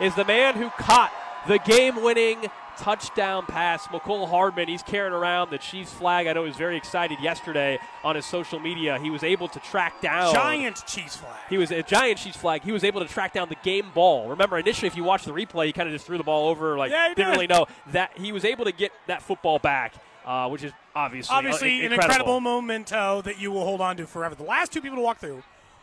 Is the man who caught the game winning touchdown pass. Mecole Hardman, he's carrying around the Chiefs flag. I know he was very excited yesterday on his social media. He was able to track down giant Chiefs flag. He was a giant Chiefs flag. He was able to track down the game ball. Remember, initially, if you watch the replay, he kind of just threw the ball over, like Yeah, didn't did. really know that he was able to get that football back, uh, which is obviously Obviously, uh, an incredible memento that you will hold on to forever. The last two people to walk through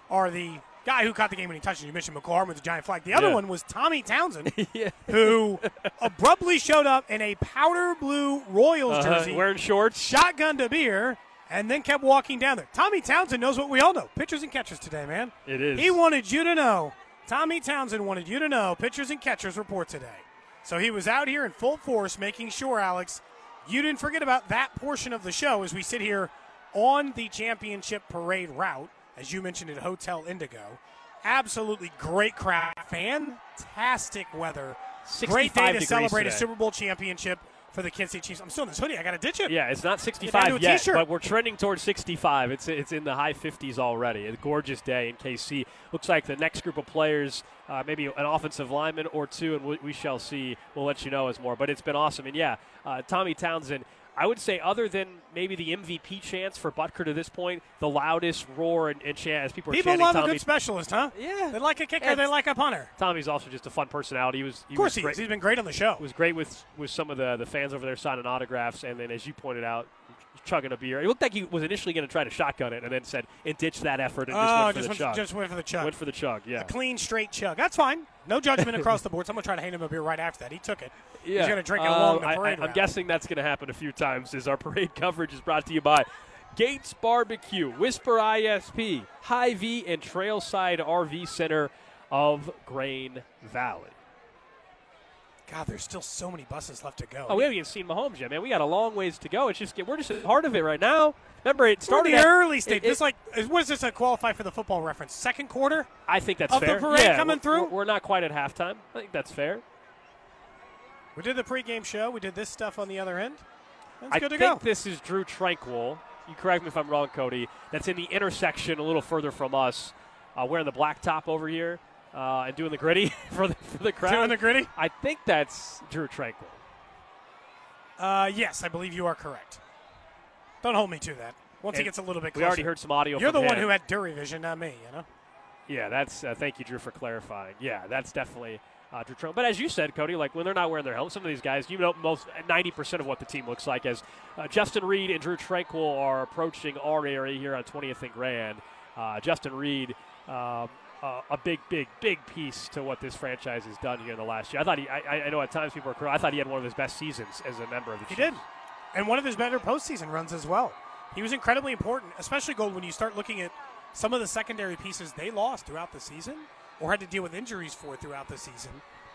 are the guy who caught the game when he touched it. You mentioned McCorm with the giant flag. The other Yeah. one was Tommy Townsend, Yeah. who abruptly showed up in a powder blue Royals Uh-huh, jersey, wearing shorts. shotgunned a beer, and then kept walking down there. Tommy Townsend knows what we all know: pitchers and catchers today, man. It is. He wanted you to know. Tommy Townsend wanted you to know. Pitchers and catchers report today. So he was out here in full force, making sure, Alex, you didn't forget about that portion of the show as we sit here on the championship parade route, as you mentioned at Hotel Indigo. Absolutely great crowd, fantastic weather, great day to celebrate today. a Super Bowl championship for the Kansas City Chiefs. I'm still in this hoodie. I got to ditch it. Yeah, it's not 65 down to a yet, t-shirt. but we're trending towards 65. It's it's in the high 50s already. A gorgeous day in KC. Looks like the next group of players, uh, maybe an offensive lineman or two, and we, we shall see. We'll let you know as more. But it's been awesome. And yeah, uh, Tommy Townsend. I would say, other than maybe the MVP chance for Butker to this point, the loudest roar and, and chant as people are People chanting love a good specialist, huh? Yeah. They like a kicker. Yeah, They like a punter. Tommy's also just a fun personality. He was, he Of course was he great. is. He's been great on the show. He was great with with some of the the fans over there signing autographs, and then as you pointed out, chugging a beer. It looked like he was initially going to try to shotgun it, and then said and ditched that effort and just oh, went for just the went, chug. just went for the chug. went for the chug. Yeah. a clean, straight chug. That's fine. No judgment across the board. So I'm gonna try to hand him a beer right after that. He took it. yeah. He's gonna drink it Uh, along the I- parade I, am guessing that's going to happen a few times. As our parade coverage is brought to you by. Gates Barbecue, Wisper ISP, Hy-Vee, and Trailside RV Center of Grain Valley. God, there's still so many buses left to go. Oh, we haven't even seen Mahomes yet, man. We got a long ways to go. It's just we're just part of it right now. Remember, it started the at- early it- stage. it- It's like, what is this? A qualify for the football reference? Second quarter. I think that's Of the fair. parade yeah, coming we're- through? We're, we're not quite at halftime. I think that's fair. We did the pregame show. We did this stuff on the other end. That's I good to go. I think this is Drue Tranquill. You correct me if I'm wrong, Cody. That's in the intersection a little further from us, uh, wearing the black top over here uh, and doing the gritty for the for the crowd. Doing the gritty. I think that's Drue Tranquill. Uh, yes, I believe you are correct. Don't hold me to that. Once he gets a little bit We closer. already heard some audio. You're the from one who had Dury vision, not me. You know. Yeah, that's. Uh, thank you, Drew, for clarifying. Yeah, that's definitely uh, Drew Trump. But as you said, Cody, like when they're not wearing their helmets, some of these guys, you know, most ninety percent of what the team looks like. As uh, Justin Reid and Drue Tranquill are approaching our area here on 20th and Grand. Uh, Justin Reid. Um, uh, a big, big, big piece to what this franchise has done here in the last year. I thought he, I, I know at times people are critical. I thought he had one of his best seasons as a member of the team. He Chiefs. did. And one of his better postseason runs as well. He was incredibly important, especially Gold when you start looking at some of the secondary pieces they lost throughout the season or had to deal with injuries for throughout the season.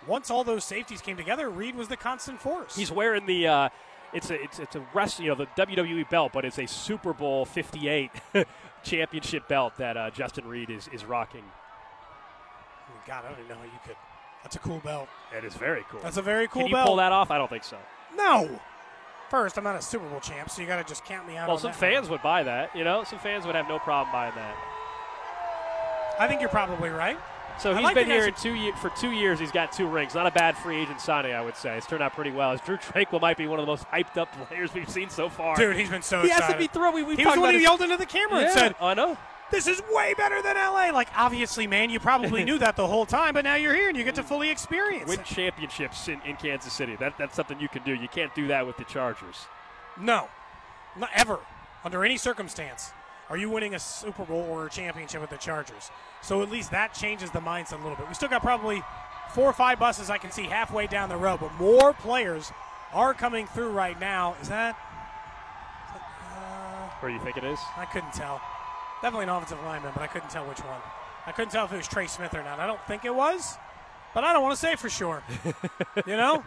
Once all those safeties came together, Reid was the constant force. He's wearing the uh, it's a it's it's a rest you know the WWE belt, but it's a Super Bowl 58 championship belt that uh, Justin Reid is is rocking. God, I don't even know how you could. That's a cool belt. It is very cool. That's a very cool belt. Can you belt. pull that off? I don't think so. No. First, I'm not a Super Bowl champ, so you got to just count me out. Well, some fans one. would buy that. You know, some fans would have no problem buying that. I think you're probably right. So he's like been here in two ye- for two years. He's got two rings. Not a bad free agent signing, I would say. It's turned out pretty well. As Drue Tranquill might be one of the most hyped up players we've seen so far. Dude, he's been so he has to be thrilled. We, we he was the one who yelled into the camera yeah, and said, I know. This is way better than LA. Like, obviously, man, you probably knew that the whole time, but now you're here and you get to fully experience Win it. championships in, in Kansas City. That, that's something you can do. You can't do that with the Chargers. No, not ever, under any circumstance, are you winning a Super Bowl or a championship with the Chargers. So at least that changes the mindset a little bit. We still got probably four or five buses I can see halfway down the road, but more players are coming through right now. Is that? Uh, Where do you think it is? I couldn't tell. Definitely an offensive lineman, but I couldn't tell which one. I couldn't tell if it was Trey Smith or not. I don't think it was, but I don't want to say for sure. you know,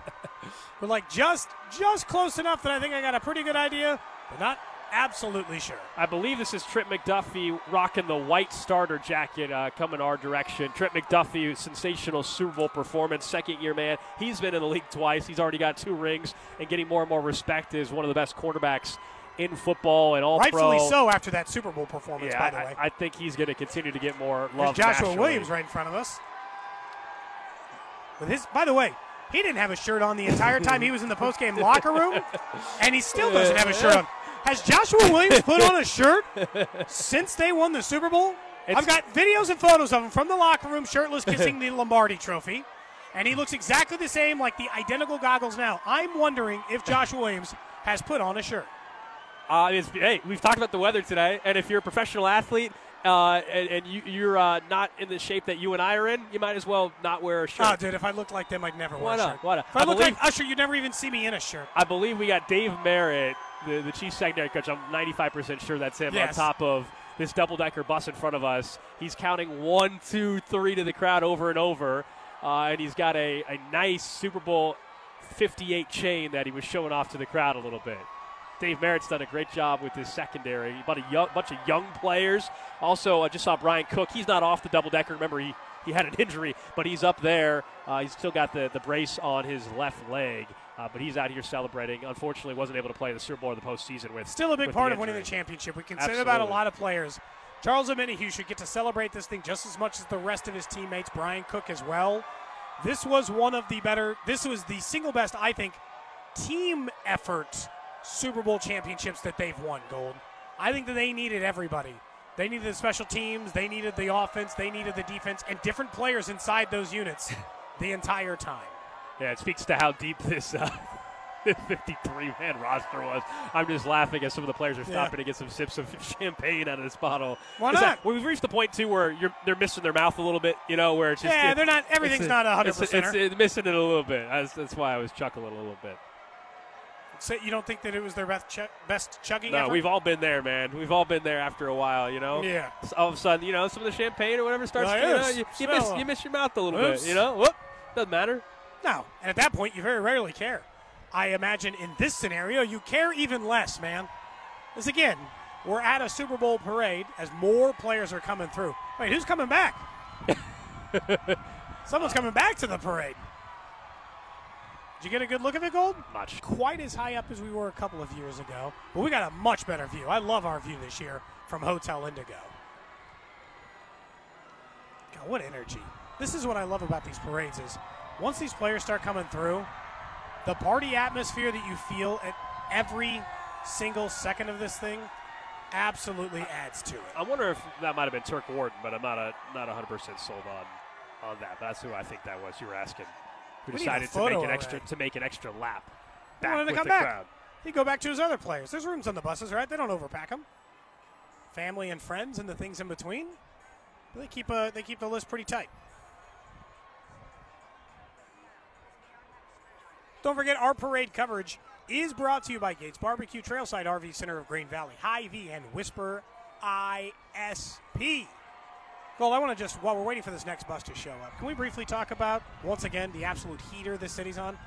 but like just just close enough that I think I got a pretty good idea, but not absolutely sure. I believe this is Trent McDuffie rocking the white starter jacket uh, coming our direction. Trent McDuffie, sensational Super Bowl performance, second year man. He's been in the league twice. He's already got two rings and getting more and more respect as one of the best cornerbacks in football and all Rightfully pro. so after that Super Bowl performance, Yeah, by the I, way. I think he's going to continue to get more There's love. Joshua nationally. Williams right in front of us. With his, by the way, he didn't have a shirt on the entire time he was in the postgame locker room, and he still doesn't have a shirt on. Has Joshua Williams put on a shirt since they won the Super Bowl? It's- I've got videos and photos of him from the locker room, shirtless, kissing the Lombardi Trophy, and he looks exactly the same, like the identical goggles now. I'm wondering if Joshua Williams has put on a shirt. Uh, it's, hey, we've talked about the weather today, and if you're a professional athlete uh, and, and you, you're uh, not in the shape that you and I are in, you might as well not wear a shirt. Oh, dude, if I looked like them, I'd never Why wear a not? shirt. Why not? If I, I looked believe- like Usher, you'd never even see me in a shirt. I believe we got Dave Merritt, the, the chief secondary coach. I'm 95% sure that's him Yes. on top of this double decker bus in front of us. He's counting one, two, three to the crowd over and over. Uh, and he's got a, a nice Super Bowl 58 chain that he was showing off to the crowd a little bit. Dave Merritt's done a great job with his secondary. About a young, bunch of young players. Also, I just saw Bryan Cook. He's not off the double decker. Remember, he, he had an injury, but he's up there. Uh, he's still got the, the brace on his left leg, uh, but he's out here celebrating. Unfortunately, wasn't able to play the Super Bowl or the postseason with. Still a big part of winning the championship. We can say that about a lot of players. Charles Omenihu should get to celebrate this thing just as much as the rest of his teammates. Bryan Cook as well. This was one of the better. This was the single best, I think, team effort Super Bowl championships that they've won. Gold. I think that they needed everybody. They needed the special teams. They needed the offense. They needed the defense, and different players inside those units the entire time. Yeah, it speaks to how deep this. Uh, 53 man roster was. I'm just laughing as some of the players are Yeah. stopping to get some sips of champagne out of this bottle. Why not? that- we've reached the point too where you're they're missing their mouth a little bit, you know, where it's just Yeah, it- they're not- everything's not a hundred it's- It's, it's missing it a little bit. That's, that's why I was chuckling a little bit. So you don't think that it was their best, ch- best chugging No, effort? we've all been there, man. We've all been there after a while, you know. Yeah. All of a sudden, you know, some of the champagne or whatever starts. Like you, know, you, you miss you miss your mouth a little Oops. bit, you know. Whoop, doesn't matter. No, and at that point, you very rarely care. I imagine in this scenario, you care even less, man. Because again, we're at a Super Bowl parade as more players are coming through. Wait, who's coming back? Someone's coming back to the parade. Did you get a good look at it, Gold? Much. Quite as high up as we were a couple of years ago, but we got a much better view. I love our view this year from Hotel Indigo. God, what energy! This is what I love about these parades is once these players start coming through, the party atmosphere that you feel at every single second of this thing absolutely adds to it. I wonder if that might have been Turk Wharton, but I'm not a not 100 percent sold on on that. That's who I think that was. You were asking. Who We decided to make an extra that. to make an extra lap He back wanted to come back. crowd. He'd go back to his other players. There's rooms on the buses, right? They don't overpack them. Family and friends and the things in between. They keep a, they keep the list pretty tight. Don't forget our parade coverage is brought to you by Gates Barbecue, Trailside RV Center of Grain Valley, Hy-Vee, and Wisper ISP. Gold, I want to just, while we're waiting for this next bus to show up, can we briefly talk about, once again, the absolute heater this city's on?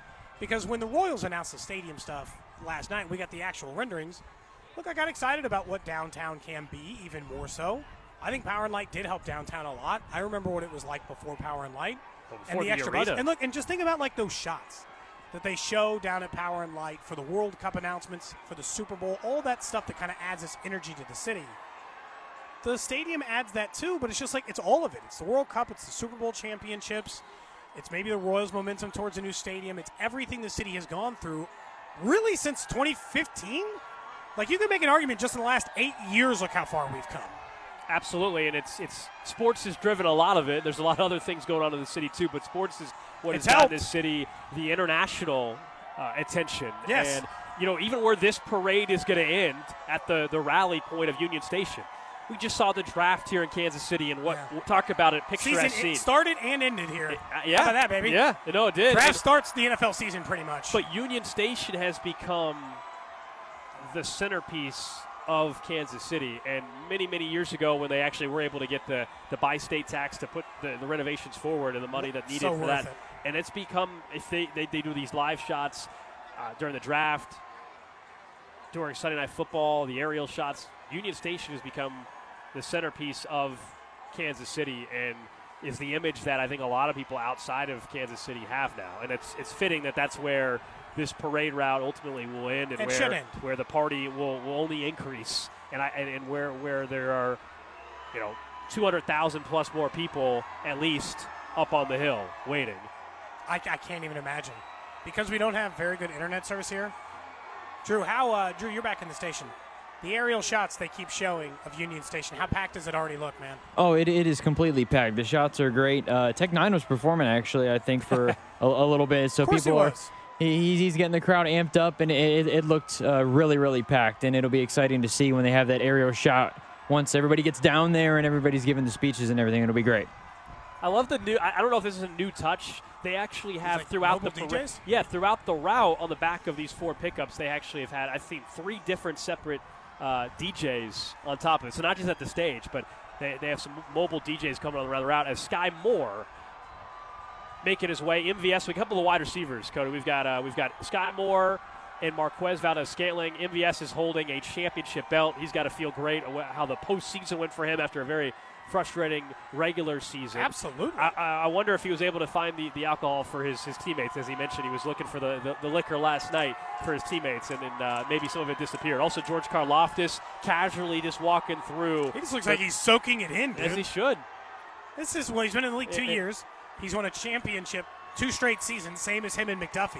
Because when the Royals announced the stadium stuff last night, we got the actual renderings. Look, I got excited about what downtown can be, even more so. I think Power and Light did help downtown a lot. I remember what it was like before Power and Light Well, and the the extra arena. And look, and just think about like those shots that they show down at Power and Light for the World Cup announcements, for the Super Bowl, all that stuff that kind of adds this energy to the city. The stadium adds that too, but it's just like it's all of it. It's the World Cup, it's the Super Bowl championships, it's maybe the Royals' momentum towards a new stadium. It's everything the city has gone through, really since 2015. Like you can make an argument just in the last eight years. Look how far we've come. Absolutely, and it's it's sports has driven a lot of it. There's a lot of other things going on in the city too, but sports is what It's has gotten this city the international uh, attention. Yes. And you know, even where this parade is going to end at the the rally point of Union Station. We just saw the draft here in Kansas City, and what Yeah. we'll talk about it. Picture Season it started and ended here. Uh, yeah, that, baby? Yeah, no, it did. Draft starts the NFL season pretty much. but Union Station has become the centerpiece of Kansas City. And many, many years ago, when they actually were able to get the, the bi-state tax to put the, the renovations forward and the money that needed So for that. it. And it's become, if they, they, they do these live shots uh, during the draft, during Sunday Night Football, the aerial shots, Union Station has become the centerpiece of Kansas City and is the image that I think a lot of people outside of Kansas City have now. And it's it's fitting that that's where this parade route ultimately will end and It where end. where the party will, will only increase and I and, and where where there are you know 200,000 plus more people at least up on the hill waiting. I, I can't even imagine because we don't have very good internet service here. Drew, how uh, Drew, you're back in the station. The aerial shots they keep showing of Union Station. How packed does it already look, man? Oh, it, it is completely packed. The shots are great. Uh, Tech N9ne was performing actually, I think, for a, a little bit. So Of course people are was. he, he's, he's getting the crowd amped up, and it, it looked uh, really really packed. And it'll be exciting to see when they have that aerial shot once everybody gets down there and everybody's giving the speeches and everything. It'll be great. I love the new. I I don't know if this is a new touch. They actually have like throughout the mobile DJs? yeah throughout the route on the back of these four pickups. They actually have had I've seen three different separate uh, DJs on top of it. So not just at the stage, but they, they have some mobile DJs coming on the route as Skyy Moore making his way. MVS, we a couple of wide receivers, Cody. We've got uh, we've got Skyy Moore and Marquez Valdes-Scantling. MVS is holding a championship belt. He's got to feel great how the postseason went for him after a very frustrating regular season. Absolutely. I, I wonder if he was able to find the, the alcohol for his, his teammates. As he mentioned, he was looking for the, the, the liquor last night for his teammates, and then uh, maybe some of it disappeared. Also, George Karlaftis casually just walking through. he just looks like he's soaking it in, as he should. This is well, he's been in the league two It- it- years. He's won a championship two straight seasons, same as him and McDuffie.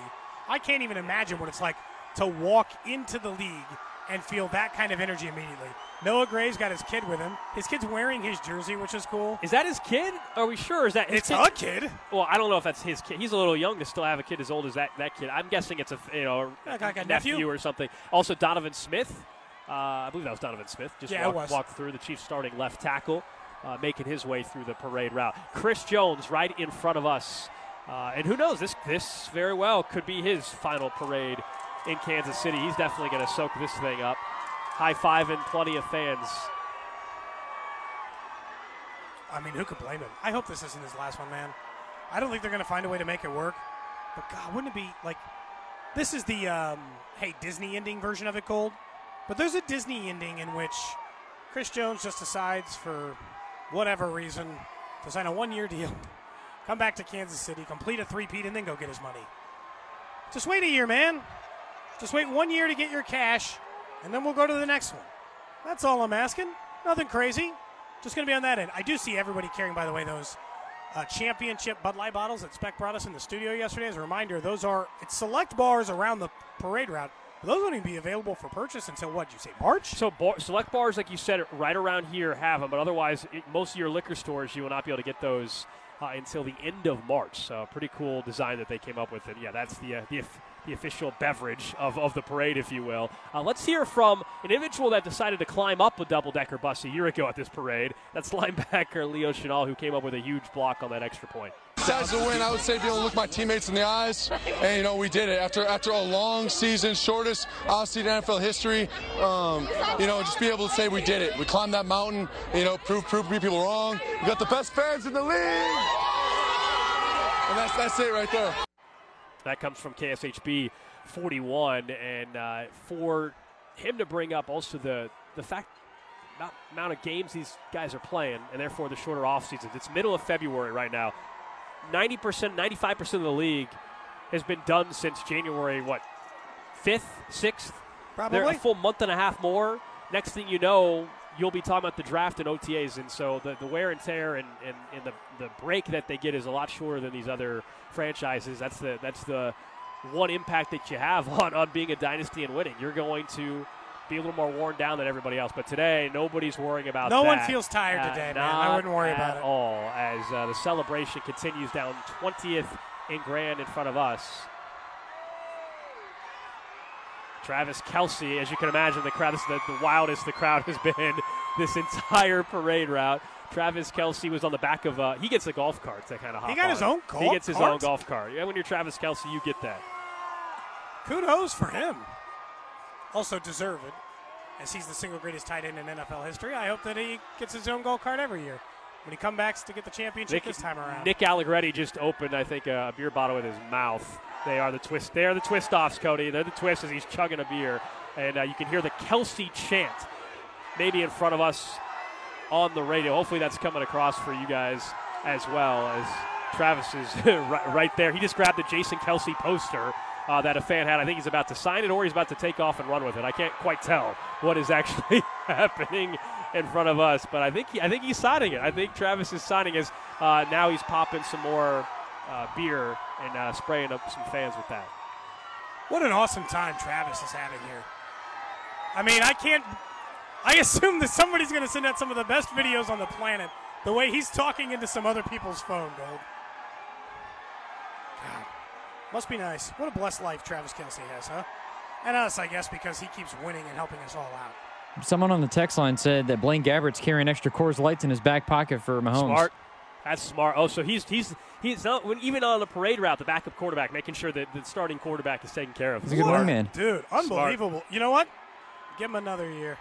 I can't even imagine what it's like to walk into the league and feel that kind of energy immediately. Noah Gray's got his kid with him. His kid's wearing his jersey, which is cool. Is that his kid? Are we sure? Is that his It's kid? a kid. Well, I don't know if that's his kid. He's a little young to still have a kid as old as that, that kid. I'm guessing it's a you know Like- like a nephew? nephew? or something. Also, Donovan Smith. Uh, I believe that was Donovan Smith. Just Yeah, walked, walked through the Chiefs starting left tackle, uh, making his way through the parade route. Chris Jones right in front of us, uh, and who knows? This this very well could be his final parade in Kansas City. He's definitely going to soak this thing up. High five and plenty of fans. I mean, who could blame him? I hope this isn't his last one, man. I don't think they're going to find a way to make it work. But God, wouldn't it be like this is the um, hey Disney ending version of it, Gold? But there's a Disney ending in which Chris Jones just decides for whatever reason to sign a one-year deal, come back to Kansas City, complete a three-peat, and then go get his money. Just wait a year, man. Just wait one year to get your cash, and then we'll go to the next one. That's all I'm asking. Nothing crazy. Just going to be on that end. I do see everybody carrying, by the way, those uh, championship Bud Light bottles that Spec brought us in the studio yesterday. As a reminder, those are it's select bars around the parade route. Those won't even be available for purchase until what? You say March? So bar, select bars, like you said, right around here have them, but otherwise, it, most of your liquor stores you will not be able to get those uh, until the end of March. So pretty cool design that they came up with, and yeah, that's the uh, the, the official beverage of, of the parade, if you will. Uh, let's hear from an individual that decided to climb up a double decker bus a year ago at this parade. That's linebacker Leo Chenal, who came up with a huge block on that extra point. Besides the win, I would say be able to look my teammates in the eyes, and you know we did it after after a long season, shortest obviously in NFL history. Um, you know, just be able to say we did it. We climbed that mountain. You know, prove prove people wrong. We got the best fans in the league, and that's that's it right there. That comes from KSHB 41, and uh, for him to bring up also the the fact amount, amount of games these guys are playing, and therefore the shorter off seasons. It's middle of February right now. 90%, 95% of the league has been done since January, what, 5th, 6th? They're Probably. a full month and a half more. Next thing you know, you'll be talking about the draft and OTAs, and so the, the wear and tear and, and, and the, the break that they get is a lot shorter than these other franchises. That's the that's the one impact that you have on, on being a dynasty and winning. You're going to be a little more worn down than everybody else. But today, nobody's worrying about No that. one feels tired Uh, today, man. I wouldn't worry about it. all as uh, the celebration continues down 20th in Grand in front of us. Travis Kelce, as you can imagine, the crowd this is the, the wildest the crowd has been this entire parade route. Travis Kelce was on the back of uh, he gets a golf cart to kind of hop He got on. his own golf. He gets his cart? own golf cart. Yeah, when you're Travis Kelce, you get that. Kudos for him. Also deserved, as he's the single greatest tight end in NFL history. I hope that he gets his own gold card every year when he comes back to get the championship this time around. Nick Allegretti just opened, I think, a beer bottle with his mouth. They are the twist. They are the twist offs, Cody. They're the twist as he's chugging a beer, and uh, you can hear the Kelce chant, maybe in front of us on the radio. Hopefully, that's coming across for you guys as well. As Travis is right, there, he just grabbed the Jason Kelce poster. Uh, that a fan had. I think he's about to sign it or he's about to take off and run with it. I can't quite tell what is actually happening in front of us, but I think he, I think he's signing it. I think Travis is signing as uh, now he's popping some more uh, beer and uh, spraying up some fans with that. What an awesome time Travis is having here. I mean, I can't. I assume that somebody's going to send out some of the best videos on the planet. The way he's talking into some other people's phone, Gold. God, must be nice. What a blessed life Travis Kelce has, huh? And us, I guess, because he keeps winning and helping us all out. Someone on the text line said that Blaine Gabbert's carrying extra Coors Lights in his back pocket for Mahomes. Smart. That's smart. Oh, so he's he's he's not when, even on the parade route, the backup quarterback, making sure that the starting quarterback is taken care of. He's a good What wingman. Dude, unbelievable. You know what? Give him another year.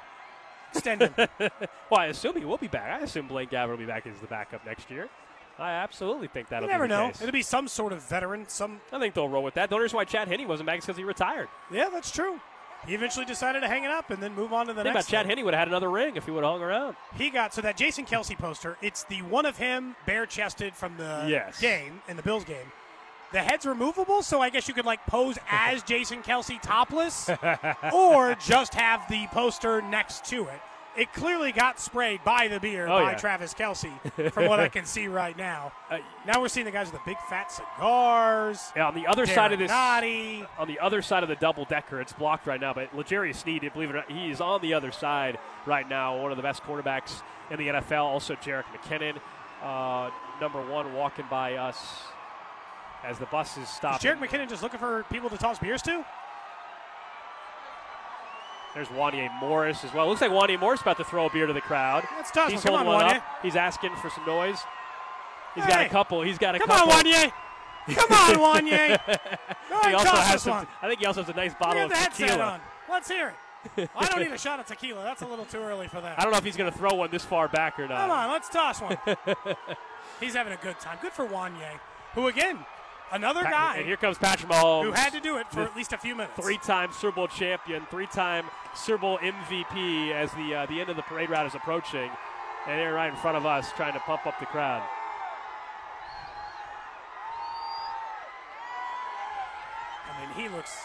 Extend him. Well, I assume he will be back. I assume Blaine Gabbert will be back as the backup next year. I absolutely think that'll you never be the know. case. It'll be some sort of veteran. Some. I think they'll roll with that. The only reason why Chad Henne wasn't back is because he retired. Yeah, that's true. He eventually decided to hang it up and then move on to the Think next. about Chad thing. Henne would have had another ring if he would have hung around. He got so that Jason Kelce poster. It's the one of him bare chested from the Yes. game in the Bills game. The head's removable, so I guess you could like pose as Jason Kelce topless, or just have the poster next to it. It clearly got sprayed by the beer Oh, by yeah. Travis Kelce, from what I can see right now. Uh, Now we're seeing the guys with the big fat cigars. Yeah, on the other side of this, Naughty. on the other side of the double decker, it's blocked right now. But L'Jarius Sneed, believe it or not, he is on the other side right now. One of the best quarterbacks in the NFL. Also, Jerick McKinnon, uh, number one, walking by us as the bus is Is stopping. Jerick McKinnon just looking for people to toss beers to? There's Wanya Morris as well. Looks like Wanya Morris about to throw a beer to the crowd. Let's toss He's. Come holding on, one Wanya. up. He's asking for some noise. He's got a couple. He's got a Come couple. Come on, Wanya. Come on, Wanya. Go He also has some. one. I think he also has a nice bottle of tequila. on. Let's hear it. I don't need a shot of tequila. That's a little too early for that. I don't know if he's going to throw one this far back or not. Come on, let's toss one. He's having a good time. Good for Wanya, who again, another Pa- guy And here comes Patrick Mahomes. who had to do it for at least a few minutes. three-time Super Bowl champion, three-time Super Bowl MVP as the uh, the end of the parade route is approaching, and they're right in front of us trying to pump up the crowd. I mean, he looks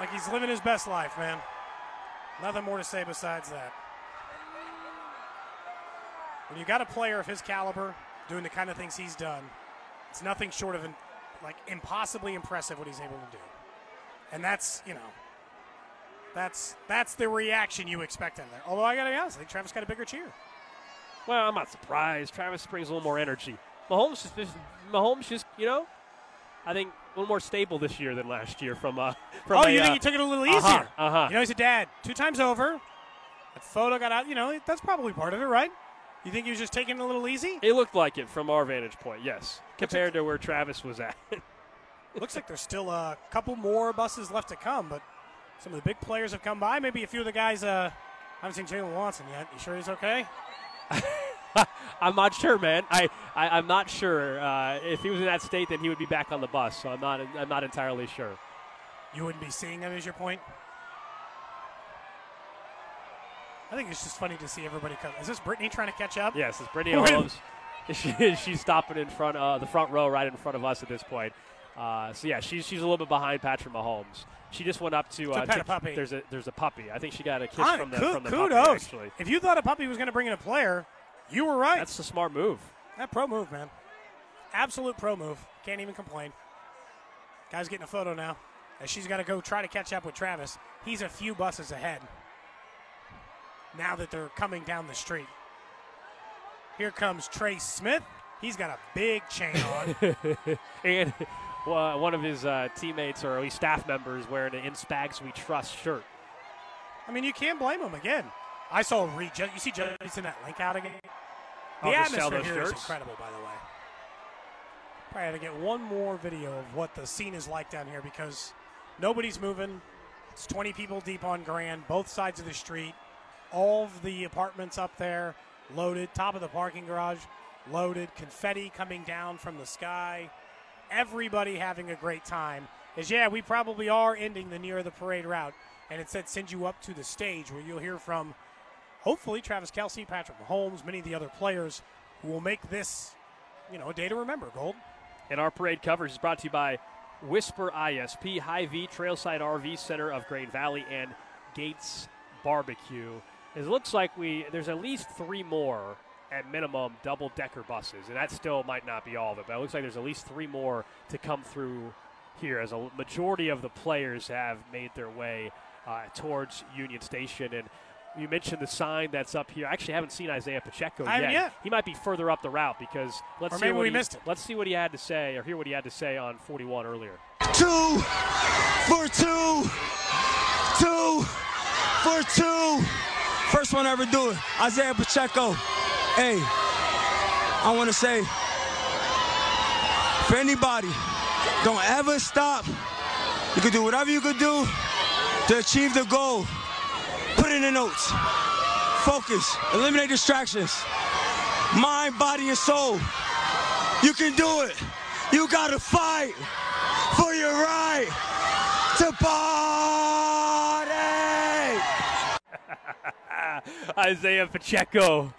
like he's living his best life, man. Nothing more to say besides that. When you got a player of his caliber doing the kind of things he's done, it's nothing short of like impossibly impressive what he's able to do. And that's, you know, that's that's the reaction you expect out of there. Although I got to be honest, I think Travis got a bigger cheer. Well, I'm not surprised. Travis brings a little more energy. Mahomes just, just Mahomes just you know, I think a little more stable this year than last year from uh from oh, a, you uh, think he took it a little uh-huh, easier? uh-huh. You know, he's a dad two times over. That photo got out. You know, that's probably part of it, right? You think he was just taking it a little easy? It looked like it from our vantage point, yes, compared to where Travis was at. Looks like there's still a couple more buses left to come, but some of the big players have come by. Maybe a few of the guys. Uh, I haven't seen Jaylen Watson yet. You sure he's okay? I'm not sure, man. I, I I'm not sure. Uh, if he was in that state, then he would be back on the bus. So I'm not I'm not entirely sure. You wouldn't be seeing him, is your point? I think it's just funny to see everybody come. Is this Brittany trying to catch up? Yes, it's Brittany. Holmes. She, she's stopping in front, uh, the front row, right in front of us at this point. Uh, so yeah, she's she's a little bit behind Patrick Mahomes. She just went up to, To uh, a puppy. There's a there's a puppy. I think she got a kiss right, from the from the kudos. puppy. Actually, If you thought a puppy was going to bring in a player, you were right. that's a smart move. that pro move, man. Absolute pro move. Can't even complain. Guy's getting a photo now. as she's got to go try to catch up with Travis. He's a few buses ahead now that they're coming down the street. Here comes Trey Smith. He's got a big chain on. and well, one of his uh, teammates, or at least staff members, wearing an In Spags We Trust shirt. I mean, you can't blame him again. I saw Reid. You see Jason that link out again? The Oh, to sell atmosphere here is shirts? incredible, by the way. Probably had to get one more video of what the scene is like down here because nobody's moving. It's 20 people deep on Grand, both sides of the street. All of the apartments up there loaded. Top of the parking garage loaded. Confetti coming down from the sky. Everybody having a great time. Is yeah, we probably are ending the near the parade route, and it said send you up to the stage where you'll hear from hopefully Travis Kelce, Patrick Mahomes, many of the other players who will make this, you know, a day to remember. Gold. And our parade coverage is brought to you by Wisper ISP, Hy-Vee, Trailside RV Center of Grain Valley, and Gates Barbecue. It looks like we there's at least three more at minimum double decker buses, and that still might not be all of it, but it looks like there's at least three more to come through here as a majority of the players have made their way uh, towards Union Station. And you mentioned the sign that's up here. I actually haven't seen Isaiah Pacheco yet. yet. He might be further up the route because let's Or see maybe what we he, missed it. Let's see what he had to say, or hear what he had to say on 41 earlier. two for two, two for two. First one I ever do it. Isaiah Pacheco. Hey, I want to say for anybody, don't ever stop. You can do whatever you could do to achieve the goal. Put in the notes. Focus. Eliminate distractions. Mind, body, and soul. You can do it. You gotta fight for your right to party. Isaiah Pacheco.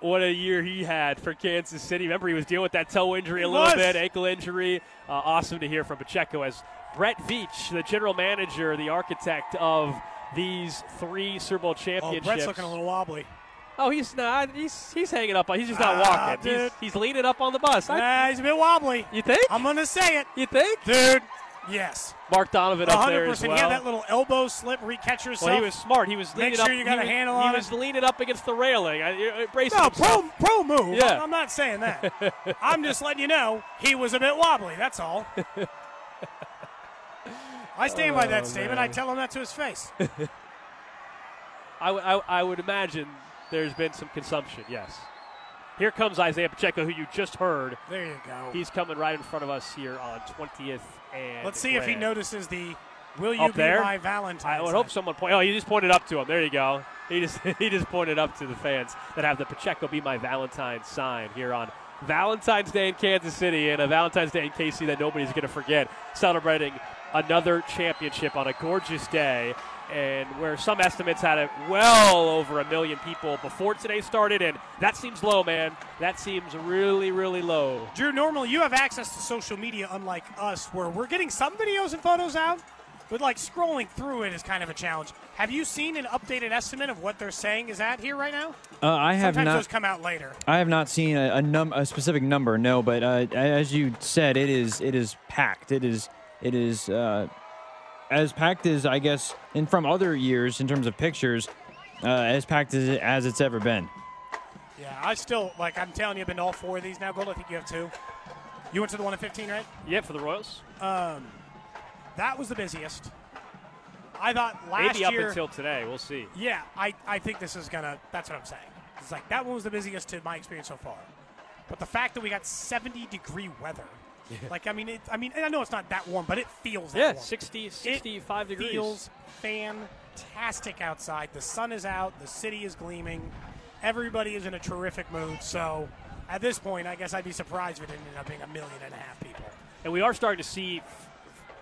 What a year he had for Kansas City. Remember, he was dealing with that toe injury a He little was. bit, ankle injury. Uh, awesome to hear from Pacheco as Brett Veach, the general manager, the architect of these three Super Bowl championships. Oh. Brett's looking a little wobbly. Oh, he's not. He's he's hanging up. He's just not Ah, walking. He's, dude. he's leaning up on the bus. I- Nah, he's a bit wobbly. you think? I'm gonna say it, you think? dude. Yes, Mark Donovan up there 100. as percent well. He had that little elbow slip where he yourself. well, he was smart. He was Make leaning sure up. you got he a was, handle he on was leaning up against the railing. I, bracing no pro pro move. Yeah. I'm, not saying that. I'm just letting you know he was a bit wobbly. That's all. I stand by that Oh, statement. man. I tell him that to his face. I, w- I- I would imagine there's been some consumption, yes. Here comes Isaiah Pacheco, who you just heard. There you go. He's coming right in front of us here on 20th and. Let's see if he notices the "Will you Up be there? my Valentine?" I would hope someone point. Oh, he just pointed up to him. There you go. He just he just pointed up to the fans that have the Pacheco "Be My Valentine" sign here on Valentine's Day in Kansas City and a Valentine's Day in KC that nobody's going to forget. Celebrating another championship on a gorgeous day, and where some estimates had it well over a million people before today started, and that seems low, man. That seems really really low. Drew, normally you have access to social media, unlike us, where we're getting some videos and photos out, but like scrolling through it is kind of a challenge. Have you seen an updated estimate of what they're saying is at here right now? Uh, I have Sometimes not. those come out later. I have not seen a, a, num- a specific number, no. But uh, as you said, it is it is packed. It is it is uh, as packed as I guess, and from other years in terms of pictures, uh, as packed as, it, as it's ever been. Yeah, I still like. I'm telling you, I've been to all four of these now. Gold, I think you have two. You went to the one at 15, right? Yep, for the Royals. Um, That was the busiest. I thought last Maybe up year. until today. We'll see. yeah, I, I think this is gonna. That's what I'm saying. It's like that one was the busiest to my experience so far. But the fact that we got 70 degree weather, like I mean, it, I mean, I know it's not that warm, but it feels that Yeah, warm. 60, 65 it degrees. feels fantastic outside. The sun is out. The city is gleaming. Everybody is in a terrific mood. So at this point, I guess I'd be surprised if it ended up being a million and a half people. And we are starting to see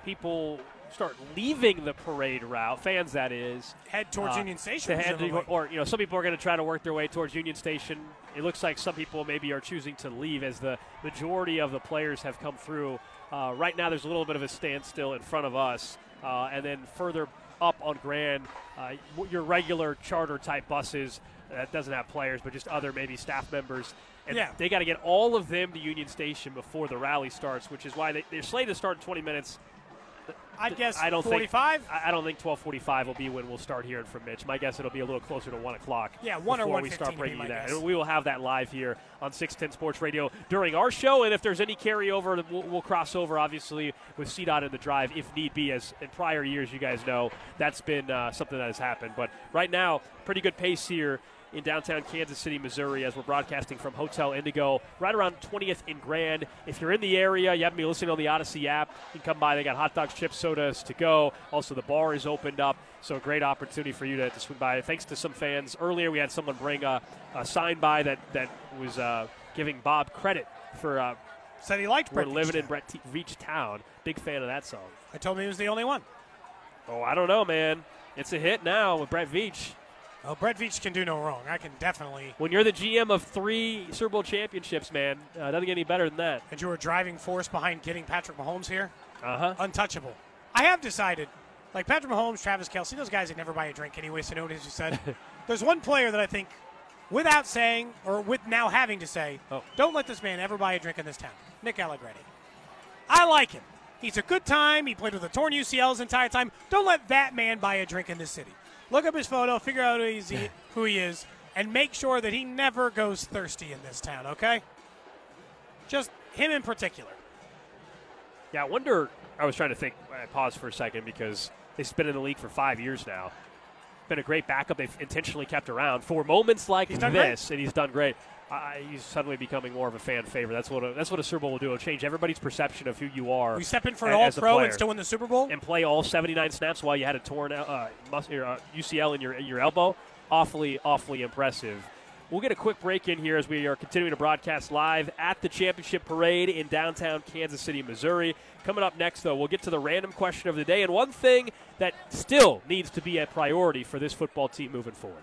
people start leaving the parade route, fans that is. Head towards uh, Union Station. to head to, or you know, some people are going to try to work their way towards Union Station. It looks like some people maybe are choosing to leave as the majority of the players have come through. Uh, right now, there's a little bit of a standstill in front of us, uh, and then further up on Grand, uh, your regular charter type buses that doesn't have players, but just other maybe staff members. And Yeah. they got to get all of them to Union Station before the rally starts, which is why they, they're slated to start in 20 minutes. I'd guess I don't 45. think I I don't think 12:45 will be when we'll start hearing from Mitch. My guess it'll be a little closer to one o'clock. Yeah, one or before we start bringing you that. And we will have that live here on 610 Sports Radio during our show. And if there's any carryover, we'll, we'll cross over obviously with CDOT in the drive if need be. As in prior years, you guys know that's been uh, something that has happened. But right now, pretty good pace here in downtown Kansas City, Missouri, as we're broadcasting from Hotel Indigo, right around 20th and Grand. If you're in the area, you haven't been listening on the Audacy app, you can come by. They got hot dogs, chips, sodas to go. Also, the bar is opened up, so a great opportunity for you to, to swing by. Thanks to some fans. Earlier, we had someone bring a, a sign by that, that was uh, giving Bob credit for uh, Said he liked We're Brett living in Brett T- Veach Town. Big fan of that song. I told him he was the only one. Oh, I don't know, man. It's a hit now with Brett Veach. Oh, Brett Veach can do no wrong. I can definitely. When you're the GM of three Super Bowl championships, man, uh, doesn't get any better than that. And you were a driving force behind getting Patrick Mahomes here. Uh huh. Untouchable. I have decided, like Patrick Mahomes, Travis Kelce, those guys that never buy a drink anyway, so notice you said. There's one player that I think, without saying, or with now having to say, Oh. don't let this man ever buy a drink in this town. Nick Allegretti. I like him. He's a good time. He played with a torn UCL his entire time. Don't let that man buy a drink in this city. Look up his photo, figure out who, he's, who he is, and make sure that he never goes thirsty in this town, okay? Just him in particular. Yeah, I wonder. I was trying to think. I paused for a second because they've been in the league for five years now. Been a great backup. They've intentionally kept around for moments like this, and he's done great. Uh, he's suddenly becoming more of a fan favorite. That's what a, that's what a Super Bowl will do. It'll change everybody's perception of who you are. We step in for an All Pro player. and still win the Super Bowl. and play all 79 snaps while you had a torn uh, mus- or, uh, UCL in your in your elbow. Awfully, awfully impressive. We'll get a quick break in here as we are continuing to broadcast live at the championship parade in downtown Kansas City, Missouri. Coming up next, though, we'll get to the random question of the day and one thing that still needs to be a priority for this football team moving forward.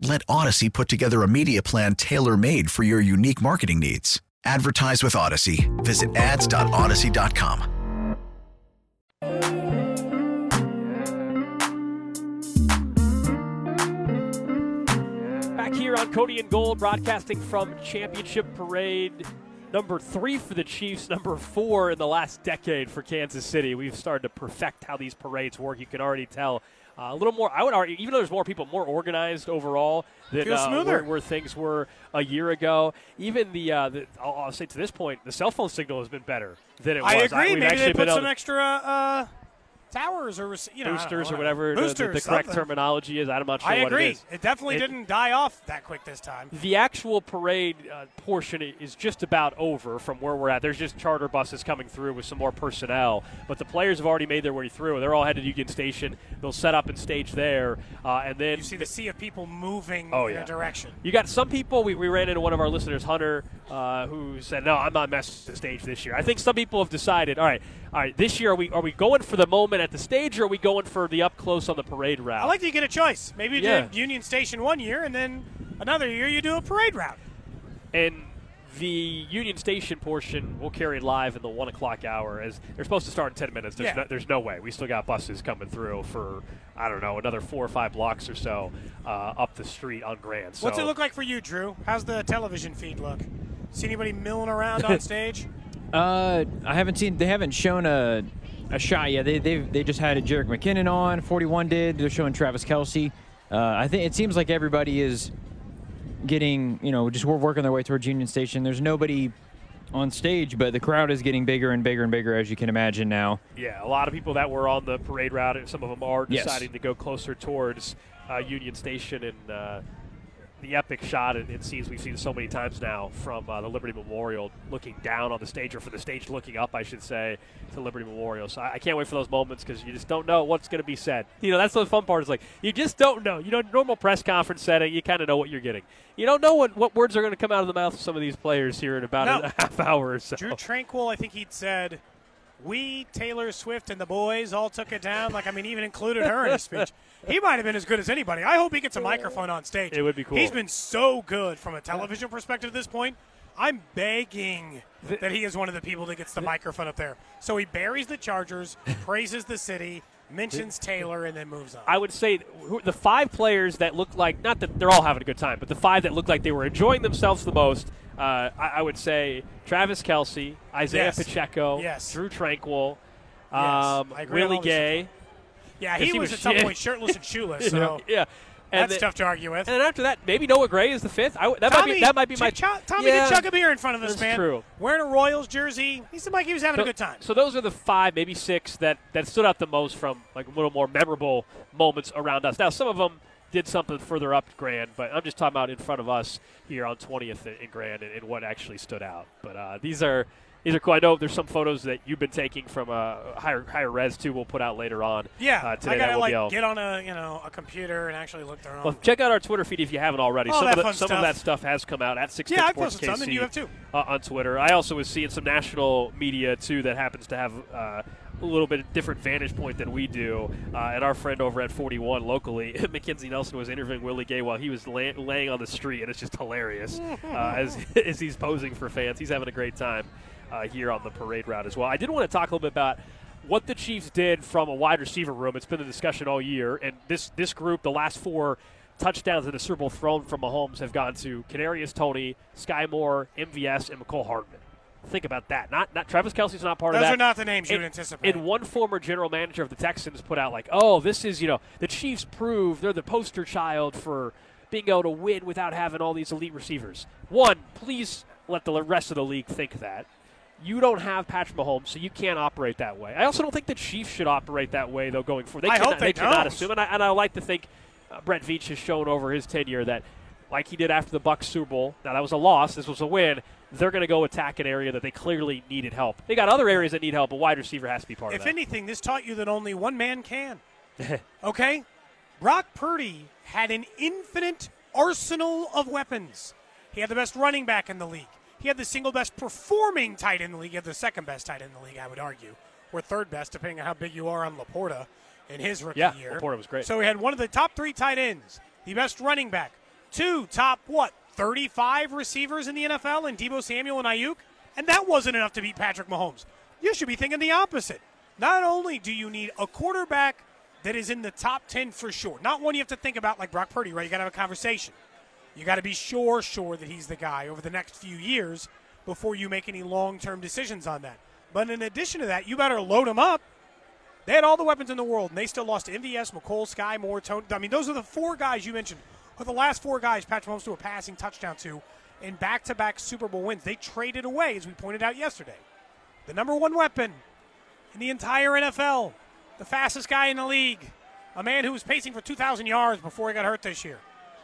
Let Audacy put together a media plan tailor made for your unique marketing needs. Advertise with Audacy. Visit ads.audacy.com. Back here on Cody and Gold, broadcasting from Championship Parade number three for the Chiefs, number four in the last decade for Kansas City. We've started to perfect how these parades work. You can already tell. Uh, a little more, I would argue, even though there's more people, more organized overall than uh, smoother. where, where things were a year ago. Even the, uh, the I'll, I'll say to this point, the cell phone signal has been better than it I was. I agree. Maybe they put some to- extra uh, towers or you know, boosters or whatever the- Boosters, the, the correct something. terminology is. I'm not sure I what agree. it is. definitely It- didn't die off that quick this time. The actual parade uh, portion is just about over from where we're at. There's just charter buses coming through with some more personnel, but the players have already made their way through. They're all headed to Union Station. They'll set up and stage there, uh, and then You see the sea of people moving Oh, in yeah. a direction. you got some people. We, we ran into one of our listeners, Hunter, uh, who said, "No, I'm not messing the stage this year." I think some people have decided, all right, all right, this year are we are we going for the moment at the stage, or are we going for the up close on the parade route? I like that you get a choice. Maybe you Yeah. do Union Station one year, and then another year you do a parade route. And the Union Station portion will carry live in the one o'clock hour. As they're supposed to start in ten minutes. There's, Yeah. no, there's no way. We still got buses coming through for I don't know another four or five blocks or so uh, up the street on Grand. So What's it look like for you, Drew? How's the television feed look? See anybody milling around on stage? Uh, I haven't seen. They haven't shown a a shot Yeah, They they they just had a Jerick McKinnon on. 41 did. They're showing Travis Kelce. Uh, I think it seems like everybody is getting you know just wor- working their way towards Union Station. There's nobody on stage, but the crowd is getting bigger and bigger and bigger, as you can imagine now. Yeah, a lot of people that were on the parade route, and some of them are Yes. deciding to go closer towards uh, Union Station and uh, the epic shot and, and scenes we've seen so many times now from uh, the Liberty Memorial, looking down on the stage, or for the stage looking up, I should say, to Liberty Memorial. So I, I can't wait for those moments because you just don't know what's going to be said. You know, that's the fun part. Is like you just don't know. You know, normal press conference setting, you kind of know what you're getting. You don't know what, what words are going to come out of the mouth of some of these players here in about No. a half hour or so. Drew Tranquil, I think he'd said, "We Taylor Swift and the boys all took it down." Like I mean, even included her in his speech. He might have been as good as anybody. I hope he gets a microphone on stage. It would be cool. He's been so good from a television perspective at this point. I'm begging that he is one of the people that gets the microphone up there. So he buries the Chargers, praises the city, mentions Taylor, and then moves on. I would say the five players that look like not that they're all having a good time, but the five that look like they were enjoying themselves the most. Uh, I, I would say Travis Kelce, Isaiah Yes. Pacheco, Yes. Drue Tranquill, um, on Willie Gay. yeah, he, he was, was at some shit. point shirtless and shoeless. So yeah, and that's then- tough to argue with. And then after that, maybe Noah Gray is the fifth. I that Tommy, might be that might be my Ch- Tommy yeah, did chug a beer in front of us, that's man. true. Wearing a Royals jersey. He seemed like he was having so, a good time. So those are the five, maybe six that that stood out the most from like a little more memorable moments around us. Now some of them did something further up Grand, but I'm just talking about in front of us here on 20th in Grand and, and what actually stood out. But uh, these are these are cool. I know there's some photos that you've been taking from uh, higher higher res too. We'll put out later on. yeah, uh, today I gotta we'll like able- get on a you know a computer and actually look through them. Well, check out our Twitter feed if you haven't already. Oh, some of the, some stuff. of that stuff has come out at Six Yeah, I posted some, and you have too. Uh, on Twitter. I also was seeing some national media too that happens to have uh, a little bit different vantage point than we do. Uh, and our friend over at 41 locally, Mackenzie Nelson, was interviewing Willie Gay while he was lay- laying on the street, and it's just hilarious uh, as as he's posing for fans. He's having a great time uh, here on the parade route as well. I did want to talk a little bit about what the Chiefs did from a wide receiver room. It's been a discussion all year, and this this group, the last four touchdowns in the Super Bowl thrown from Mahomes have gone to Kadarius Toney, Skyy Moore, MVS, and Mecole Hardman. Think about that. Not not Travis Kelce's not part Those of that. Those are not the names you'd anticipate. And one former general manager of the Texans put out like, "Oh, this is you know the Chiefs prove they're the poster child for being able to win without having all these elite receivers." One, please let the rest of the league think that. You don't have Patrick Mahomes, so you can't operate that way. I also don't think the Chiefs should operate that way, though, going forward. They I cannot, hope they cannot don't. assume, and I, and I like to think uh, Brett Veach has shown over his tenure that, like he did after the Bucks Super Bowl, now that was a loss, this was a win. They're going to go attack an area that they clearly needed help. They got other areas that need help, but wide receiver has to be part if of that. If anything, this taught you that only one man can. okay? Brock Purdy had an infinite arsenal of weapons. He had the best running back in the league. He had the single best performing tight end in the league. He had the second best tight end in the league, I would argue, or third best, depending on how big you are on LaPorta in his rookie Yeah, year. LaPorta was great. So he had one of the top three tight ends, the best running back, two top what 35 receivers in the NFL, and Deebo Samuel and Aiyuk, and that wasn't enough to beat Patrick Mahomes. You should be thinking the opposite. Not only do you need a quarterback that is in the top 10 for sure, not one you have to think about like Brock Purdy, right? You got to have a conversation. You got to be sure, sure that he's the guy over the next few years before you make any long-term decisions on that. But in addition to that, you better load him up. They had all the weapons in the world, and they still lost to MVS, Mecole, Skyy, Moore, Toney. I mean, those are the four guys you mentioned. Are the last four guys Patrick Mahomes threw a passing touchdown to in back-to-back Super Bowl wins. They traded away, as we pointed out yesterday, the number one weapon in the entire NFL, the fastest guy in the league, a man who was pacing for 2,000 yards before he got hurt this year,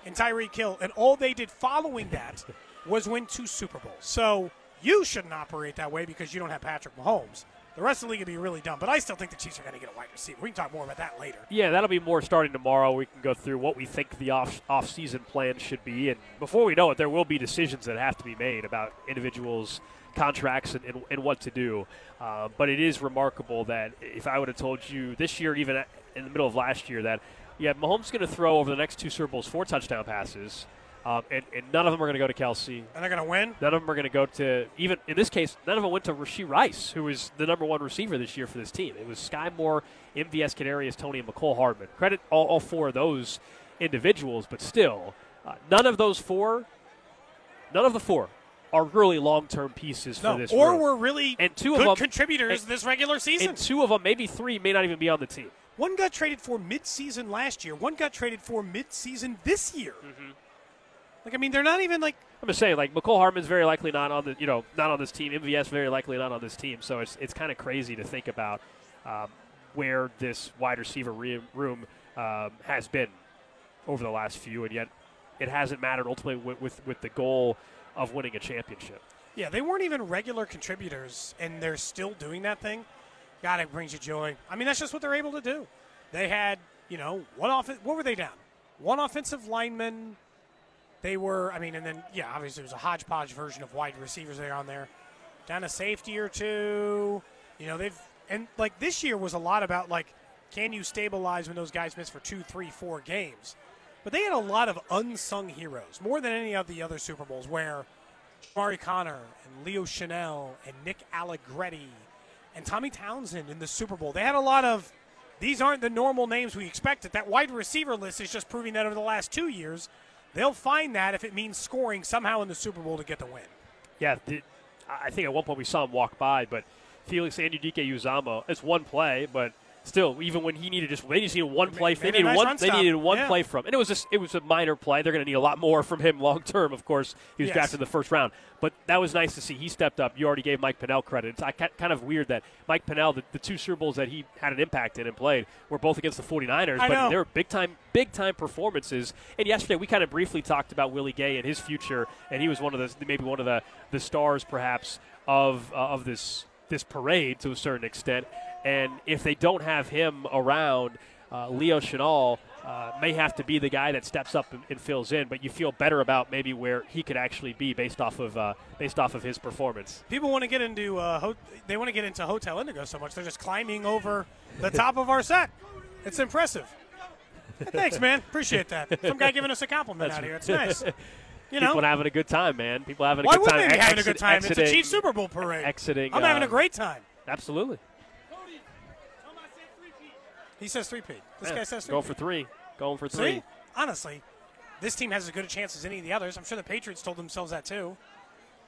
in Tyreek Hill. And all they did following that was win two Super Bowls. So you shouldn't operate that way because you don't have Patrick Mahomes. The rest of the league would be really dumb. But I still think the Chiefs are going to get a wide receiver. We can talk more about that later. Yeah, that'll be more starting tomorrow. We can go through what we think the off off season plan should be, and before we know it, there will be decisions that have to be made about individuals' contracts and, and, and what to do. Uh, but it is remarkable that if I would have told you this year, even in the middle of last year, that yeah, Mahomes is going to throw over the next two Super Bowls four touchdown passes, um, and, and none of them are going to go to Kelce. And they're going to win. None of them are going to go to even in this case. None of them went to Rashee Rice, who was the number one receiver this year for this team. It was Skyy Moore, MVS Kadarius Toney, and Mecole Hardman. Credit all, all four of those individuals, but still, uh, none of those four, none of the four, are really long-term pieces for No, this. or room. were really and two good of them contributors and- this regular season. and two of them, maybe three, may not even be on the team. One got traded for mid-season last year. One got traded for mid-season this year. Mm-hmm. Like I mean, they're not even like I'm just saying, like Mecole Hardman's very likely not on the, you know, not on this team. MVS very likely not on this team. So it's it's kind of crazy to think about um, where this wide receiver re- room um, has been over the last few, and yet it hasn't mattered ultimately with, with with the goal of winning a championship. Yeah, they weren't even regular contributors, and they're still doing that thing. God, it brings you joy. I mean, that's just what they're able to do. They had, you know, one off. What were they down? One offensive lineman. They were, I mean, and then yeah, obviously it was a hodgepodge version of wide receivers there on there. Down a safety or two. You know, they've and like this year was a lot about like, can you stabilize when those guys miss for two, three, four games? But they had a lot of unsung heroes, more than any of the other Super Bowls, where Mari Conner and Leo Chenal and Nick Allegretti and Tommy Townsend in the Super Bowl. They had a lot of these aren't the normal names we expected. That wide receiver list is just proving that over the last two years, they'll find that if it means scoring somehow in the Super Bowl to get the win. Yeah, I think at one point we saw him walk by, but Felix Anudike-Uzomah, it's one play, but still, even when he needed just they just needed one play, they needed nice one, they needed one play from, and it was just it was a minor play. They're going to need a lot more from him long term. Of course, he was Yes. drafted in the first round, but that was nice to see. He stepped up. You already gave Mike Pennel credit. It's I- kind of weird that Mike Pennel, the, the two Super Bowls that he had an impact in and played, were both against the 49ers, I but know. they were big time, big time performances. And yesterday we kind of briefly talked about Willie Gay and his future, and he was one of the maybe one of the the stars perhaps of uh, of this this parade to a certain extent. And if they don't have him around, uh, Leo Chenal uh, may have to be the guy that steps up and, and fills in. But you feel better about maybe where he could actually be based off of uh, based off of his performance. People want to get into uh, ho- they want to get into Hotel Indigo so much they're just climbing over the top of our set. It's impressive. Thanks, man. Appreciate that. Some guy giving us a compliment out here. It's nice. You know, People having a good time, man. People having a why good wouldn't time. they be having a good time? It's a Chiefs Super Bowl parade. Exiting. I'm having a um, great time. Absolutely. He says three P. This Yeah. guy says three. Going for three. Going for three. See, honestly, this team has as good a chance as any of the others. I'm sure the Patriots told themselves that too.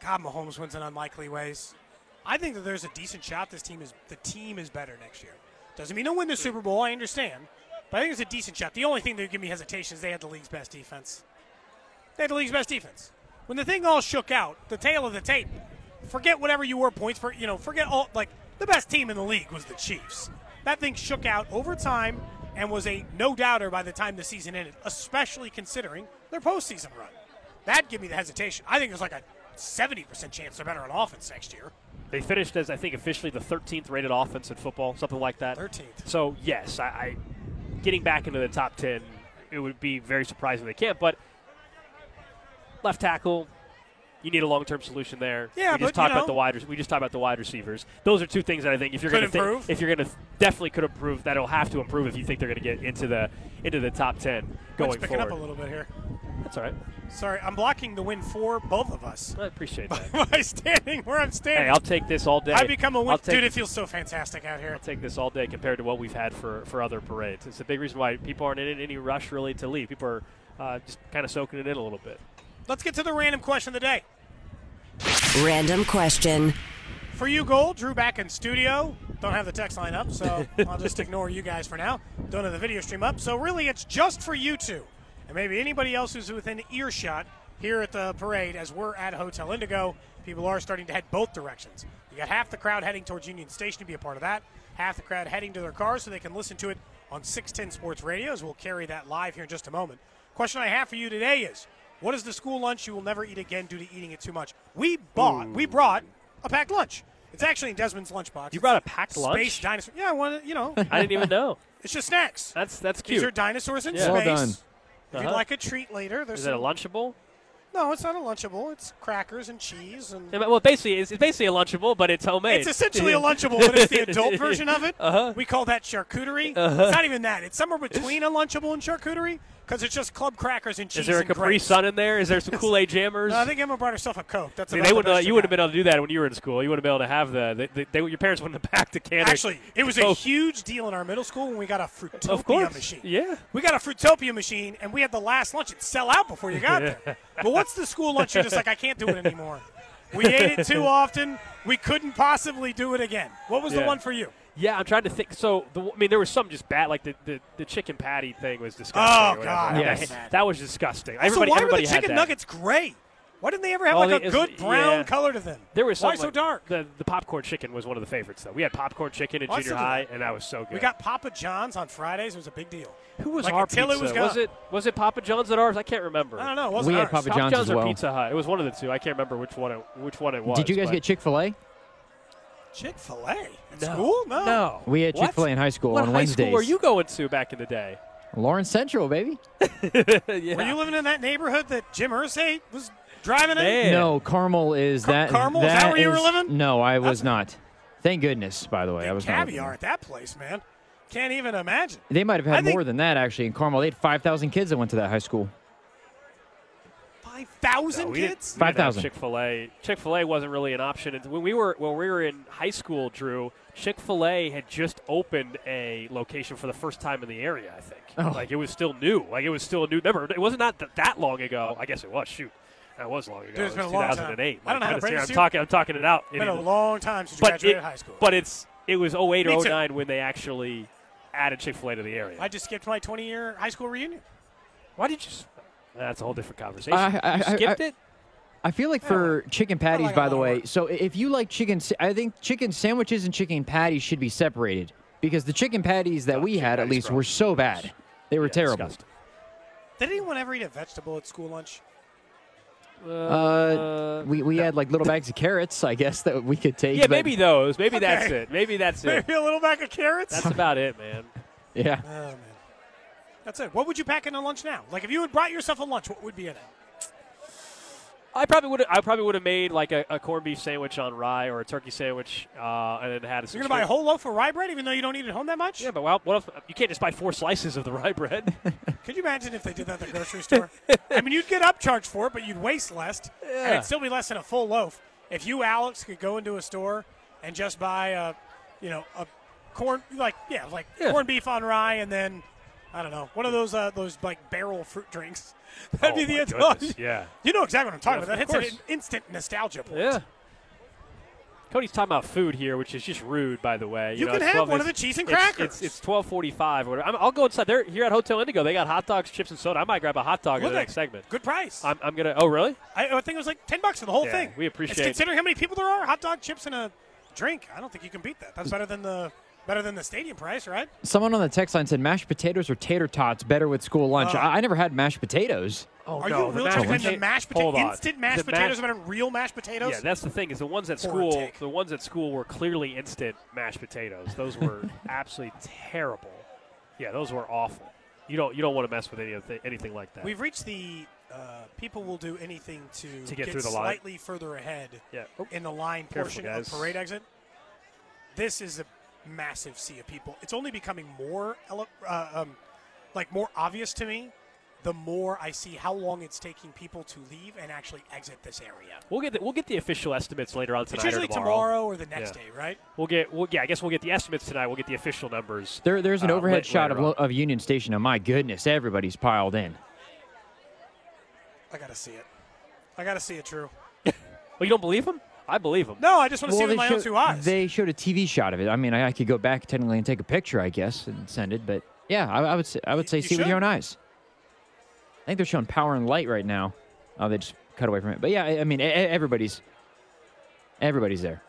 God, Mahomes wins in unlikely ways. I think that there's a decent shot. This team is the team is better next year. Doesn't mean they'll win the Super Bowl. I understand, but I think it's a decent shot. The only thing that would give me hesitation is they had the league's best defense. They had the league's best defense. When the thing all shook out, the tail of the tape. Forget whatever you were points for. You know, forget all like the best team in the league was the Chiefs. That thing shook out over time and was a no doubter by the time the season ended, especially considering their postseason run. That'd give me the hesitation. I think there's like a 70% chance they're better on offense next year. They finished as I think officially the 13th rated offense in football, something like that. 13th. So yes, I, I getting back into the top 10, it would be very surprising they can't. But left tackle, you need a long-term solution there. Yeah, we just but, you talked about know- the wide. We just talked about the wide receivers. Those are two things that I think if you're going to improve. if you're going to definitely could improve, that'll have to improve if you think they're going to get into the into the top 10 going Wind's picking forward. up a little bit here. That's all right. Sorry, I'm blocking the win for both of us I appreciate that. by standing where I'm standing. hey, I'll take this all day. I become a win. Take, Dude, it feels so fantastic out here. I'll take this all day compared to what we've had for, for other parades. It's a big reason why people aren't in any rush really to leave. People are uh, just kind of soaking it in a little bit. Let's get to the random question of the day. Random question. For you, Gold, Drew back in studio. Don't have the text line up, so I'll just ignore you guys for now. Don't have the video stream up. So really, it's just for you two, and maybe anybody else who's within earshot here at the parade. As we're at Hotel Indigo, people are starting to head both directions. You got half the crowd heading towards Union Station to be a part of that. Half the crowd heading to their cars so they can listen to it on 610 Sports Radio. As we'll carry that live here in just a moment. Question I have for you today is: What is the school lunch you will never eat again due to eating it too much? We bought, we brought a packed lunch. It's actually in Desmond's lunchbox. You brought a packed lunch? Space dinosaur. Yeah, I wanted, you know, I didn't even know. it's just snacks. That's that's These cute. are dinosaurs in Yeah. space. Well done. If Uh-huh. you'd like a treat later, there's Is it a Lunchable? No, it's not a Lunchable. It's crackers and cheese and. Yeah, Well, basically, it's, it's basically a Lunchable, but it's homemade. It's essentially a Lunchable, but it's the adult version of it. Uh-huh. We call that charcuterie. It's not even that. It's somewhere between a Lunchable and charcuterie because it's just club crackers and cheese. Is there a Capri grapes. Sun in there? Is there some Kool Aid jammers? No, I think Emma brought herself a Coke. That's See, about they wouldn't. best you you wouldn't have been able to do that when you were in school. You wouldn't have been able to have the. They, they, your parents wouldn't have packed a can. Actually, it was a huge deal in our middle school when we got a Fruitopia Of course. machine. Yeah. We got a Fruitopia machine, and we had the last lunch. It'd sell out before you got there. but what's the school lunch? You're just like, I can't do it anymore. We ate it too often. We couldn't possibly do it again. What was the one for you? Yeah, I'm trying to think. So, the, I mean, there was some just bad, like the, the, the chicken patty thing was disgusting. Oh. God, That- yes. That was disgusting. Also, everybody, why everybody were the chicken nuggets gray? Why didn't they ever have Oh, like a good brown yeah. color to them? There was Why something so dark? The, the popcorn chicken was one of the favorites, though. We had popcorn chicken in Oh, junior high, and that was so good. We got Papa John's on Fridays. It was a big deal. Who was like our until pizza? it was was, it was it Papa John's at ours? I can't remember. I don't know. It wasn't We had ours. Papa Papa John's John's as or. Pizza Hut. It was one of the two. I can't remember which one it which one it was. Did you guys get Chick Fil A? Chick Fil A at No. school? No. No. We had Chick Fil A in high school What on high Wednesdays. school were you going to back in the day? Lawrence Central, baby. yeah. Were you living in that neighborhood that Jim Irsay was driving in? No, Carmel is Car- that. Carmel? Is that where you were living? No, I was That's- not. Thank goodness, by the way. I was not. Caviar at that place, man. Can't even imagine. They might have I had think- more than that actually in Carmel. They had 5,000 kids that went to that high school. Five thousand No, kids. we didn't have 5,000. Chick-fil-A. Chick-fil-A wasn't really an option. And When we were when we were in high school, Drew, Chick-fil-A had just opened a location for the first time in the area. I think. Oh. Like it was still new. Like it was still a new. Remember, it wasn't not th- that long ago. I guess it was. Shoot, that was long ago. Dude, it's It been was a long time. 2008. I don't know how to My goodness, break here, this I'm talking. I'm talking it out. It's been a long time since you but graduated it, high school. But it's it was 08 or too. 09 when they actually added Chick-fil-A to the area. I just skipped my 20 year high school reunion. Why did you? S- That's a whole different conversation. I- I- You I- skipped I- it. I feel like for chicken patties, like by the way. work. So if you like chicken, I think chicken sandwiches and chicken patties should be separated because the chicken patties that Oh, we had, at least, gross. were so bad. They were Yeah, terrible. disgusting. Did anyone ever eat a vegetable at school lunch? Uh, we, we had like little bags of carrots, I guess, that we could take. Yeah, but- maybe those. Maybe that's it. Maybe that's it. Maybe a little bag of carrots. That's about it, man. Yeah. oh man, that's it. What would you pack in a lunch now? Like if you had brought yourself a lunch, what would be in it? I probably would. I probably would have made like a, a corned beef sandwich on rye or a turkey sandwich, uh, and then had. You're gonna buy a whole loaf of rye bread, even though you don't eat it home that much. Yeah, but well, what if you can't just buy four slices of the rye bread? Could you imagine if they did that at the grocery store? I mean, you'd get upcharged for it, but you'd waste less, and it'd still be less than a full loaf. If you, Alex, could go into a store and just buy a, you know, a corn like yeah, like Yeah. corned beef on rye, and then I don't know, one of those uh, those like barrel fruit drinks. That'd Oh, be the end. goodness, yeah. You know exactly what I'm talking Yeah, about. That hits an instant nostalgia point. yeah. Cody's talking about food here, which is just rude, by the way. You know, can it's have 12 one of the cheese and crackers. It's, it's twelve forty-five. Whatever. I'm, I'll go inside. They're here at Hotel Indigo. They got hot dogs, chips, and soda. I might grab a hot dog in the next segment. Good price. I'm, I'm gonna. Oh, really? I, I think it was like ten bucks for the whole Yeah, thing. we It's appreciate- considering how many people there are. Hot dog, chips, and a drink. I don't think you can beat that. That's better than the better than the stadium price, right? Someone on the text line said mashed potatoes or tater tots better with school lunch. Uh, I, I never had mashed potatoes. Oh Are no, you the really mashed talking the potato- mashed Hold potatoes? Instant mashed The potatoes mash- are better than real mashed potatoes? Yeah, that's the thing. Is the ones at school, the ones at school were clearly instant mashed potatoes. Those were absolutely terrible. Yeah, those were awful. You don't you don't want to mess with any of the, anything like that. We've reached the uh, people will do anything to, To get through the line. slightly further ahead yeah. Oh, in the line Careful, portion guys. of parade exit. This is a massive sea of people. It's only becoming more uh, um, like more obvious to me the more I see how long it's taking people to leave and actually exit this area. We'll get the, we'll get the official estimates later on tonight It's usually or tomorrow. or the next Yeah. day, right? We'll get we'll, yeah. I guess we'll get the estimates tonight. We'll get the official numbers. There, there's an uh, overhead la- shot of, on. of Union Station, and my goodness, everybody's piled in. I gotta see it. I gotta see it, True. Well, you don't believe him? I believe him. No, I just want to see it with they my own showed- two eyes. They showed a TV shot of it. I mean, I, I could go back technically and take a picture, I guess, and send it. But yeah, I, I would say, I would say you see with your own eyes. I think they're showing power and light right now. Oh, they just cut away from it. But yeah, I, I mean, everybody's everybody's there.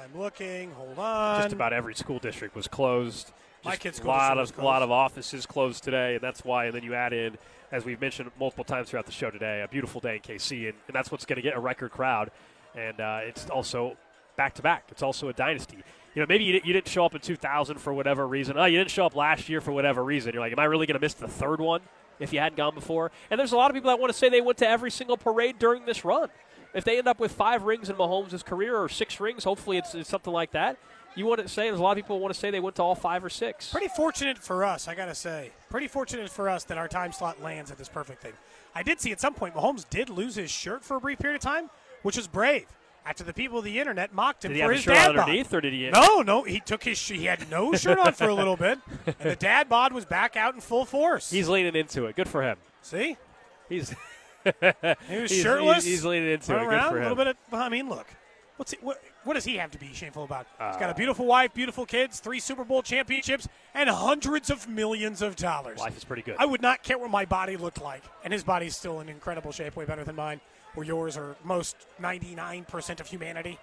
I'm looking. Hold on. Just about every school district was closed. My Just kid's a school lot district of was lot of offices closed today, and that's why. And then you add in, as we've mentioned multiple times throughout the show today, a beautiful day in KC, and, and that's what's going to get a record crowd. And uh, it's also back to back. It's also a dynasty. You know, maybe you, you didn't show up in 2000 for whatever reason. Oh, you didn't show up last year for whatever reason. You're like, am I really going to miss the third one if you hadn't gone before? And there's a lot of people that want to say they went to every single parade during this run. If they end up with five rings in Mahomes' career or six rings, hopefully it's, it's something like that. You want to say there's a lot of people want to say they went to all five or six. Pretty fortunate for us, I gotta say. Pretty fortunate for us that our time slot lands at this perfect thing. I did see at some point Mahomes did lose his shirt for a brief period of time, which was brave. After the people of the internet mocked him Did he for his shirt dad bod. or did he? No, no, he took his. He had no shirt on for a little bit, and the dad bod was back out in full force. He's leaning into it. Good for him. see, He's he was he's, shirtless. He's, he's leaning into it. around Good for him. a little bit. Of, I mean, look, What's it, what, what does he have to be shameful about? He's got a uh. beautiful wife, beautiful kids, three Super Bowl championships, and hundreds of millions of dollars. Life is pretty good. I would not care what my body looked like, and his body's still in incredible shape, way better than mine, or yours, or most 99% of humanity.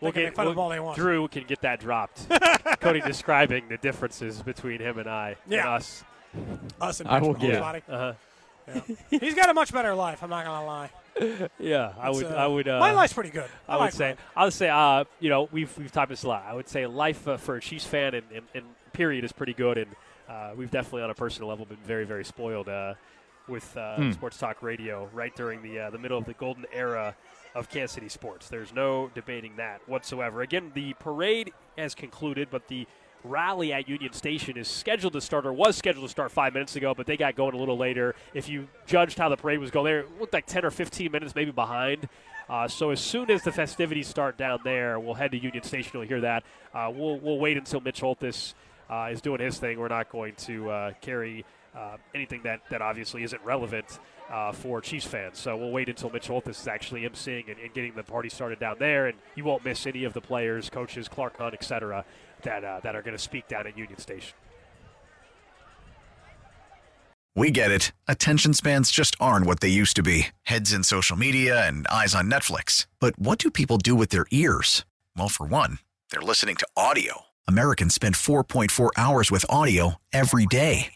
We'll They can get, make fun we'll- all they want. Drew can get that dropped. Cody describing the differences between him and I and Yeah. us. Us and I will Patrick give- Mahomes' body. Uh-huh. Yeah. He's got a much better life. I'm not gonna lie. Yeah, I It's, would. uh, I would. Uh, my life's pretty good. I, I would like say. mine. I would say. Uh, you know, we've we've talked this a lot. I would say life uh, for a Chiefs fan and, and, and period is pretty good, and uh, we've definitely on a personal level been very very spoiled uh, with uh, Hmm. sports talk radio right during the uh, the middle of the golden era of Kansas City sports. There's no debating that whatsoever. Again, the parade has concluded, but the rally at Union Station is scheduled to start or was scheduled to start five minutes ago, but they got going a little later. If you judged how the parade was going, they looked like 10 or 15 minutes maybe behind. Uh, so as soon as the festivities start down there, we'll head to Union Station. You'll hear that. Uh, we'll, we'll wait until Mitch Holthus uh, is doing his thing. We're not going to uh, carry uh, anything that, that obviously isn't relevant uh, for Chiefs fans. So we'll wait until Mitch Holthus is actually emceeing and, and getting the party started down there, and you won't miss any of the players, coaches, Clark Hunt, et cetera, that, uh, that are going to speak down at Union Station. We get it. Attention spans just aren't what they used to be heads in social media and eyes on Netflix. But what do people do with their ears? Well, for one, they're listening to audio. Americans spend 4.4 hours with audio every day.